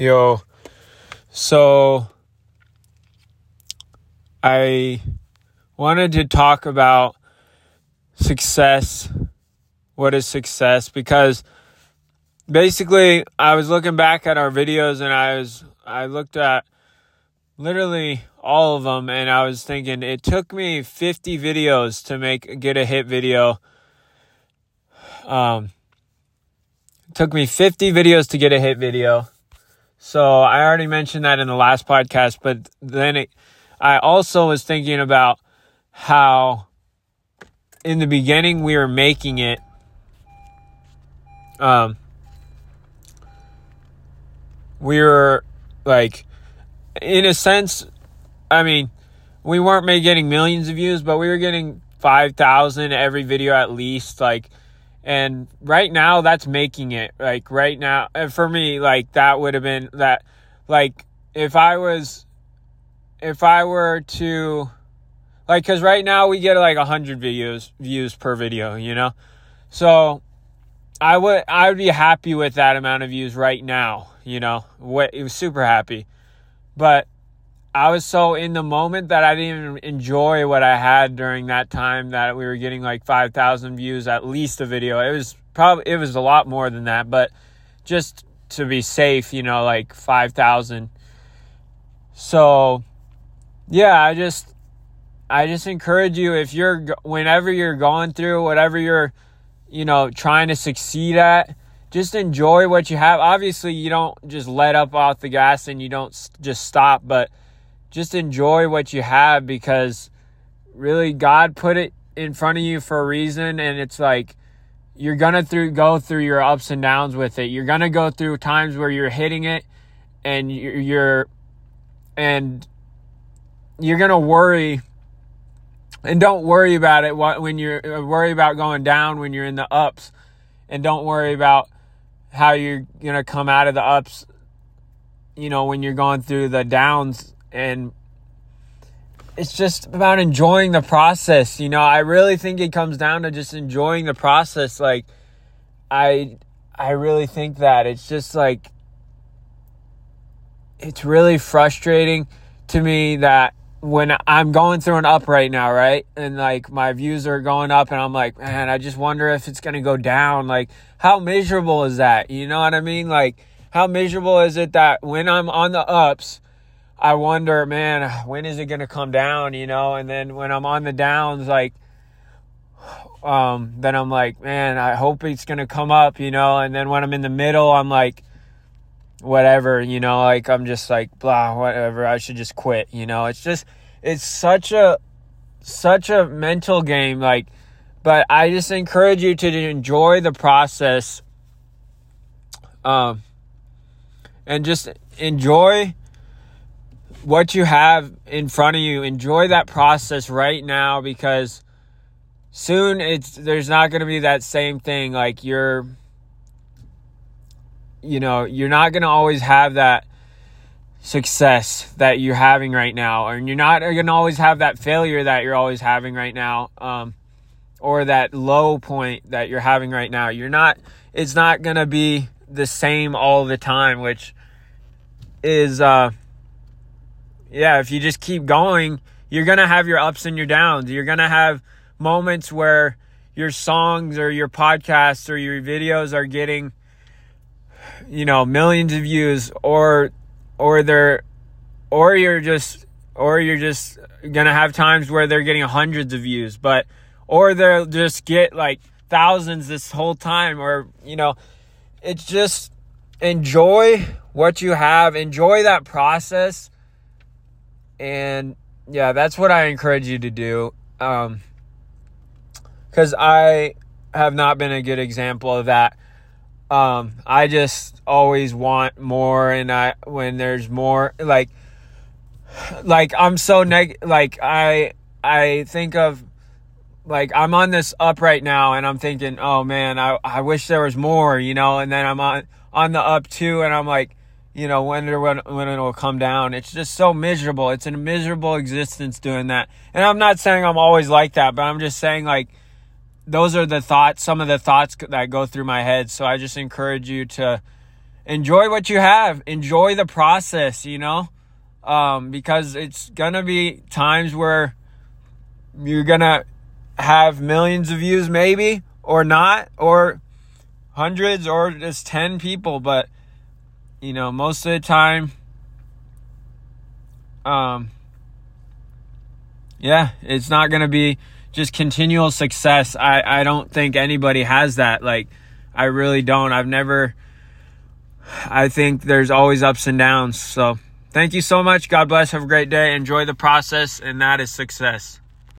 Yo, so I wanted to talk about success. What is success? Because basically, I was looking back at our videos and I was, I looked at literally all of them and I was thinking it took me 50 videos to make, get a hit video. Um, took me 50 videos to get a hit video so I already mentioned that in the last podcast, but then it, I also was thinking about how in the beginning we were making it um we were like in a sense I mean we weren't getting millions of views, but we were getting 5,000 every video at least like and right now, that's making it. Like, right now, uh, for me, like, that would have been that. Like, if I was, if I were to, like, because right now we get like 100 videos, views per video, you know? So, I would, I would be happy with that amount of views right now, you know? what It was super happy. But I was so in the moment that I didn't even enjoy what I had during that time that we were getting like 5,000 views at least a video. It was probably it was a lot more than that, but just to be safe, you know, like 5,000. So yeah, I just I just encourage you if you're whenever you're going through whatever you're you know trying to succeed at, just enjoy what you have. Obviously, you don't just let up off the gas and you don't just stop, but just enjoy what you have because really God put it in front of you for a reason and it's like you're gonna through go through your ups and downs with it. You're gonna go through times where you're hitting it and you're and you're gonna worry and don't worry about it when you're uh, worry about going down when you're in the ups and don't worry about how you're gonna come out of the ups you know when you're going through the downs and it's just about enjoying the process. You know, I really think it comes down to just enjoying the process. Like, I, I really think that it's just like, it's really frustrating to me that when I'm going through an up right now, right? And like my views are going up and I'm like, man, I just wonder if it's to go down. Like, how miserable is that? You know what I mean? Like, how miserable is it that when I'm on the ups, I wonder, man, when is it going to come down, you know? And then when I'm on the downs, like, um, then I'm like, man, I hope it's going to come up, you know? And then when I'm in the middle, I'm like, whatever, you know, like, I'm just like, blah, whatever, I should just quit, you know? It's just, it's such a, such a mental game, like, but I just encourage you to enjoy the process, um, and just enjoy what you have in front of you. Enjoy that process right now because soon it's there's not going to be that same thing like you're you know, you're not going to always have that success that you're having right now and you're not going to always have that failure that you're always having right now um or that low point that you're having right now. You're not it's not going to be the same all the time, which is uh yeah, if you just keep going, you're going to have your ups and your downs. You're going to have moments where your songs or your podcasts or your videos are getting you know millions of views or or they're or you're just or you're just gonna have times where they're getting hundreds of views but or they'll just get like thousands this whole time or you know it's just enjoy what you have enjoy that process and yeah, that's what I encourage you to do. Um, because I have not been a good example of that. Um, I just always want more, and I when there's more, like, like I'm so neg, like I I think of like I'm on this up right now, and I'm thinking, oh man, I I wish there was more, you know, and then I'm on on the up too, and I'm like, you know, when when when it will come down. It's just so miserable. It's a miserable existence doing that. And I'm not saying I'm always like that, but I'm just saying like those are the thoughts, some of the thoughts that go through my head. So I just encourage you to enjoy what you have. Enjoy the process, you know? Um, because it's gonna be times where you're gonna have millions of views, maybe, or not, or hundreds, or just 10 people, but you know, most of the time, um, yeah, it's not gonna be just continual success. I, I don't think anybody has that. Like, I really don't. I've never, I think there's always ups and downs. So, thank you so much. God bless. Have a great day. Enjoy the process, and that is success.